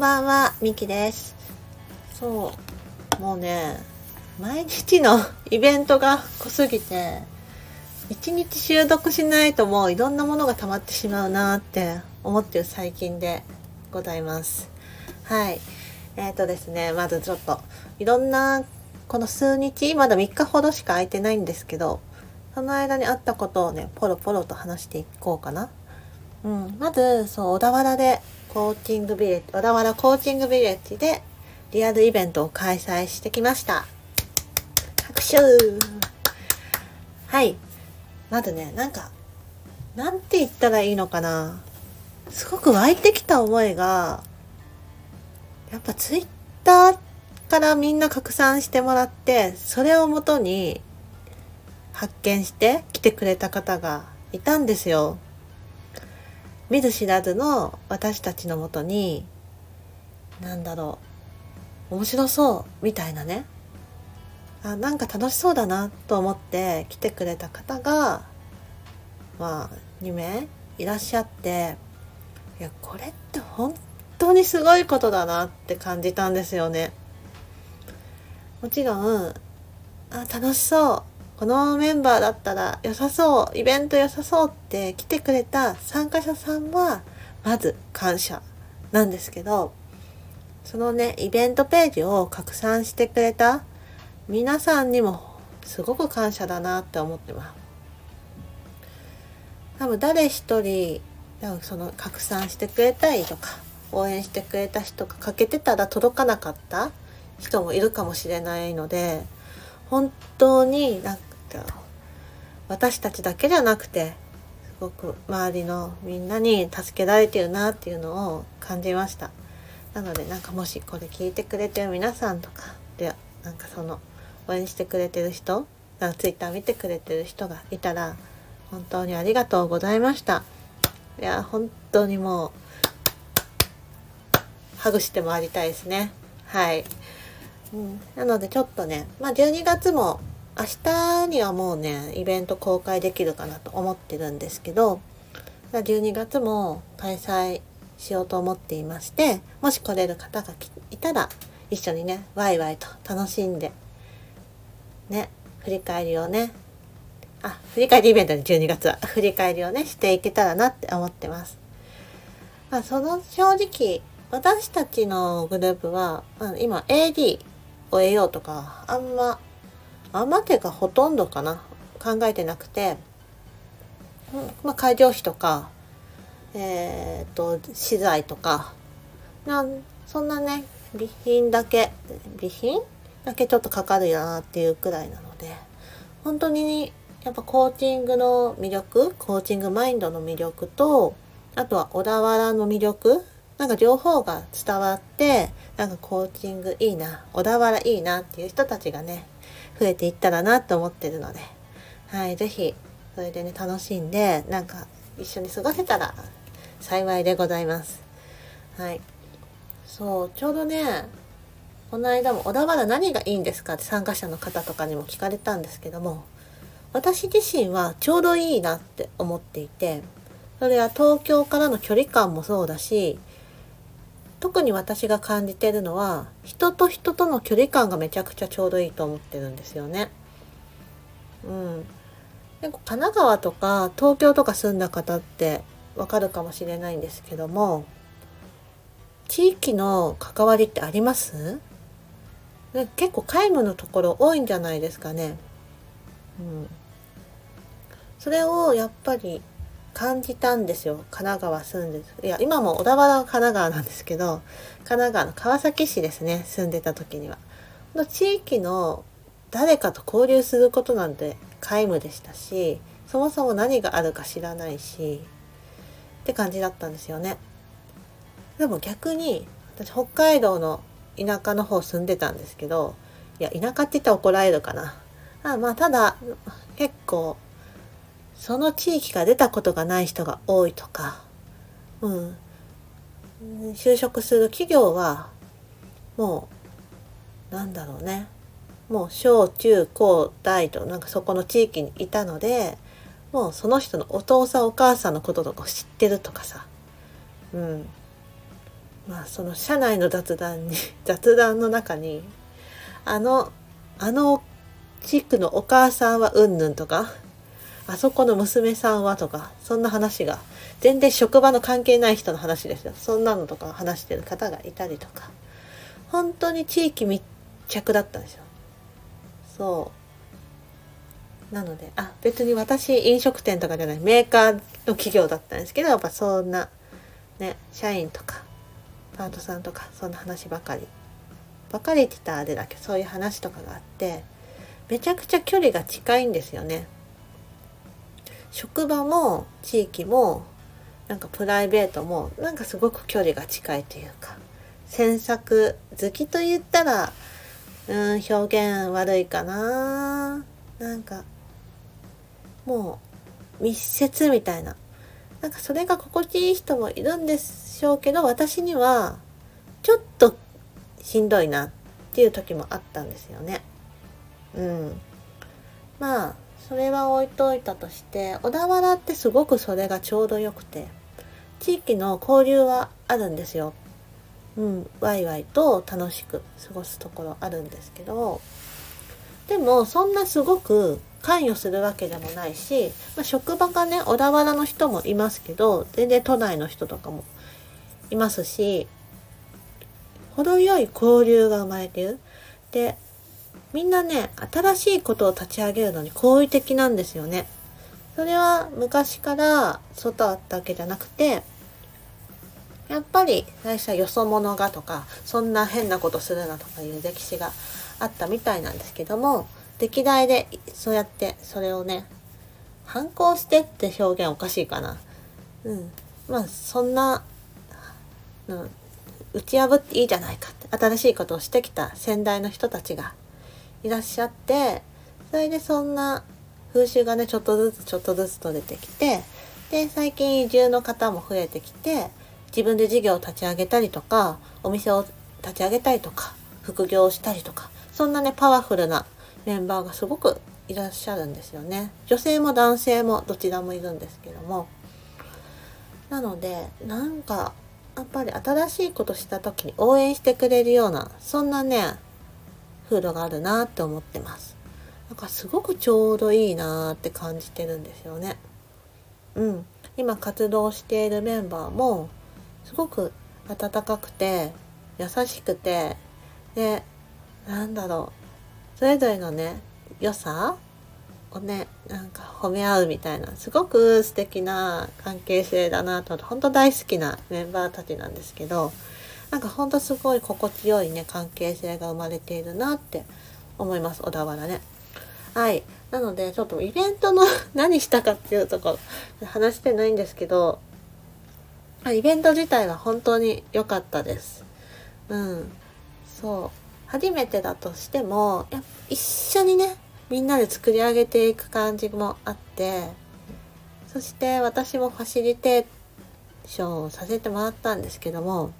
んばんは、みきです。そう、もうね、毎日のイベントが濃すぎて、一日習読しないともういろんなものが溜まってしまうなって思ってる最近でございます。はい。えっ、ー、とですね、まずちょっと、いろんな、この数日、まだ3日ほどしか空いてないんですけど、その間にあったことをね、ポロポロと話していこうかな。うん、まず、そう、小田原で、コーチングビレッジ、小田原コーチングビレッジで、リアルイベントを開催してきました。拍手はい。まずね、なんか、なんて言ったらいいのかな。すごく湧いてきた思いが、やっぱツイッターからみんな拡散してもらって、それをもとに発見して来てくれた方がいたんですよ。見ず知らずの私たちのもとに、なんだろう、面白そうみたいなね。あ、なんか楽しそうだなと思って来てくれた方が、まあ、2名いらっしゃって、いや、これって本当にすごいことだなって感じたんですよね。もちろん、あ、楽しそう。このメンバーだったら良さそう、イベント良さそうって来てくれた参加者さんは、まず感謝なんですけど、そのね、イベントページを拡散してくれた皆さんにもすごく感謝だなって思ってます。多分誰一人、その拡散してくれたりとか、応援してくれた人がかけてたら届かなかった人もいるかもしれないので、本当になんか私たちだけじゃなくてすごく周りのみんなに助けられてるなっていうのを感じました。なのでなんかもしこれ聞いてくれてる皆さんとかでなんかその応援してくれてる人なんかツイッター見てくれてる人がいたら本当にありがとうございました。いや本当にもうハグして回りたいですね。はい。うん、なのでちょっとね、まあ、12月も明日にはもうねイベント公開できるかなと思ってるんですけど12月も開催しようと思っていましてもし来れる方がいたら一緒にねワイワイと楽しんでね振り返りをねあ振り返りイベントで12月は振り返りをねしていけたらなって思ってます。まあ、その正直私たちのグループは、今 AD を得ようとかあんまあまっていうかほとんどかな。考えてなくて、まあ、会場費とかえっ、と資材とか。なんそんなね備品だけ備品？だけちょっとかかるよなっていうくらいなので。本当にやっぱコーチングの魅力？コーチングマインドの魅力とあとは小田原の魅力？なんか情報が伝わって、なんかコーチングいいな、小田原いいなっていう人たちがね、増えていったらなと思ってるので、はい、ぜひ、それでね、楽しんで、なんか一緒に過ごせたら幸いでございます。はい。そう、ちょうどね、この間も小田原何がいいんですかって参加者の方とかにも聞かれたんですけども、私自身はちょうどいいなって思っていて、それは東京からの距離感もそうだし、特に私が感じてるのは人と人との距離感がめちゃくちゃちょうどいいと思ってるんですよね。うん。で神奈川とか東京とか住んだ方ってわかるかもしれないんですけども地域の関わりってあります？で結構皆無のところ多いんじゃないですかね。うん。それをやっぱり感じたんですよ。神奈川住んでいや今も小田原は神奈川なんですけど神奈川の川崎市ですね。住んでた時には。の地域の誰かと交流することなんて皆無でしたしそもそも何があるか知らないしって感じだったんですよね。でも逆に私北海道の田舎の方住んでたんですけどいや田舎って言ったら怒られるかな。あまあただ結構その地域から出たことがない人が多いとか、うん、就職する企業はもうなんだろうね。もう小中高大となんかそこの地域にいたのでもうその人のお父さんお母さんのこととか知ってるとかさ、うん、まあその社内の雑談に 雑談の中にあのあの地区のお母さんはうんぬんとかあそこの娘さんはとかそんな話が全然職場の関係ない人の話ですよ。そんなのとか話してる方がいたりとか。本当に地域密着だったんですよ。そう。なのであ別に私飲食店とかじゃないメーカーの企業だったんですけどやっぱそんなね社員とかパートさんとかそんな話ばかり。ばかりって言ったらあれだけどそういう話とかがあってめちゃくちゃ距離が近いんですよね。職場も地域もなんかプライベートもなんかすごく距離が近いというか詮索好きと言ったらうん表現悪いかななんかもう密接みたいななんかそれが心地いい人もいるんでしょうけど私にはちょっとしんどいなっていう時もあったんですよね。うん。まあそれは置いといたとして小田原ってすごくそれがちょうどよくて地域の交流はあるんですよ。うん、ワイワイと楽しく過ごすところあるんですけどでもそんなすごく関与するわけでもないし、まあ、職場がね小田原の人もいますけど全然都内の人とかもいますし程よい交流が生まれてる。でみんなね新しいことを立ち上げるのに好意的なんですよね。それは昔から外あったわけじゃなくてやっぱり最初はよそ者がとかそんな変なことするなとかいう歴史があったみたいなんですけども歴代でそうやってそれをね反抗してって表現おかしいかな。うん。まあそんな、うん、打ち破っていいじゃないかって新しいことをしてきた先代の人たちがいらっしゃってそれでそんな風習がねちょっとずつちょっとずつと出てきてで最近移住の方も増えてきて自分で事業を立ち上げたりとかお店を立ち上げたりとか副業をしたりとかそんなねパワフルなメンバーがすごくいらっしゃるんですよね。女性も男性もどちらもいるんですけども。なのでなんかやっぱり新しいことした時に応援してくれるようなそんなね風土があるなって思ってます。なんかすごくちょうどいいなって感じてるんですよね。うん。今活動しているメンバーもすごく温かくて優しくてでなんだろう。それぞれのね良さをねなんか褒め合うみたいなすごく素敵な関係性だなと本当大好きなメンバーたちなんですけどなんかほんとすごい心地よいね関係性が生まれているなって思います小田原ね。はいなのでちょっとイベントの 何したかっていうところ話してないんですけどイベント自体は本当に良かったです。うん。そう。初めてだとしても、や一緒にね、みんなで作り上げていく感じもあって、そして私もファシリテーションをさせてもらったんですけども、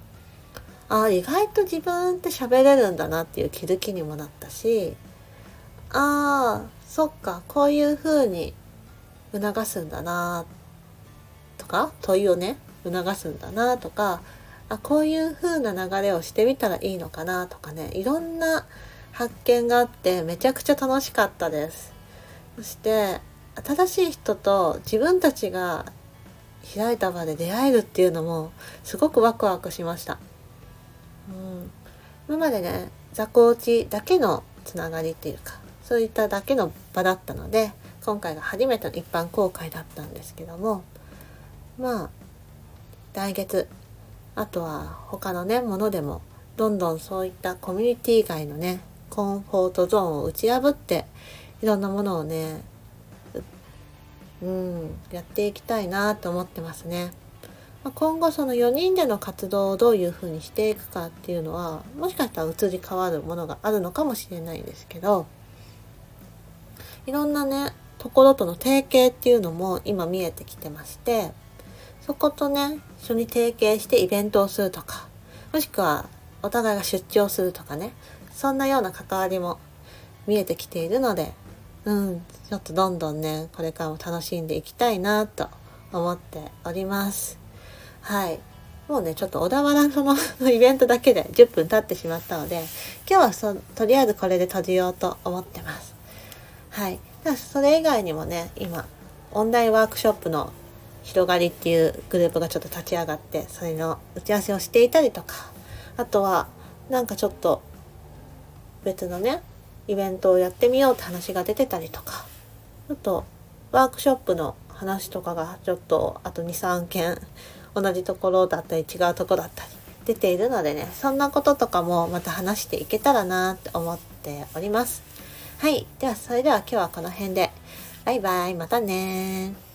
ああ、意外と自分って喋れるんだなっていう気づきにもなったし、ああ、そっか、こういう風に促すんだなとか、問いをね、促すんだなとかあこういう風な流れをしてみたらいいのかなとかねいろんな発見があってめちゃくちゃ楽しかったです。そして新しい人と自分たちが開いた場で出会えるっていうのもすごくワクワクしました、今までね座コーチだけのつながりっていうかそういっただけの場だったので今回が初めての一般公開だったんですけどもまあ来月あとは他のねものでもどんどんそういったコミュニティ外のねコンフォートゾーンを打ち破っていろんなものをねうんやっていきたいなと思ってますね。ま今後その4人での活動をどういうふうにしていくかっていうのはもしかしたら移り変わるものがあるのかもしれないんですけどいろんなねところとの提携っていうのも今見えてきてましてそことね一緒に提携してイベントをするとかもしくはお互いが出張するとかねそんなような関わりも見えてきているのでうんちょっとどんどんねこれからも楽しんでいきたいなと思っております。はい。もうねちょっと小田原その イベントだけで10分経ってしまったので今日はそとりあえずこれで閉じようと思ってます。はい。それ以外にもね今オンラインワークショップの広がりっていうグループがちょっと立ち上がってそれの打ち合わせをしていたりとかあとはなんかちょっと別のねイベントをやってみようって話が出てたりとかあとワークショップの話とかがちょっとあと23件同じところだったり違うとこだったり出ているのでねそんなこととかもまた話していけたらなって思っております。はい。ではそれでは今日はこの辺で。バイバイ。またね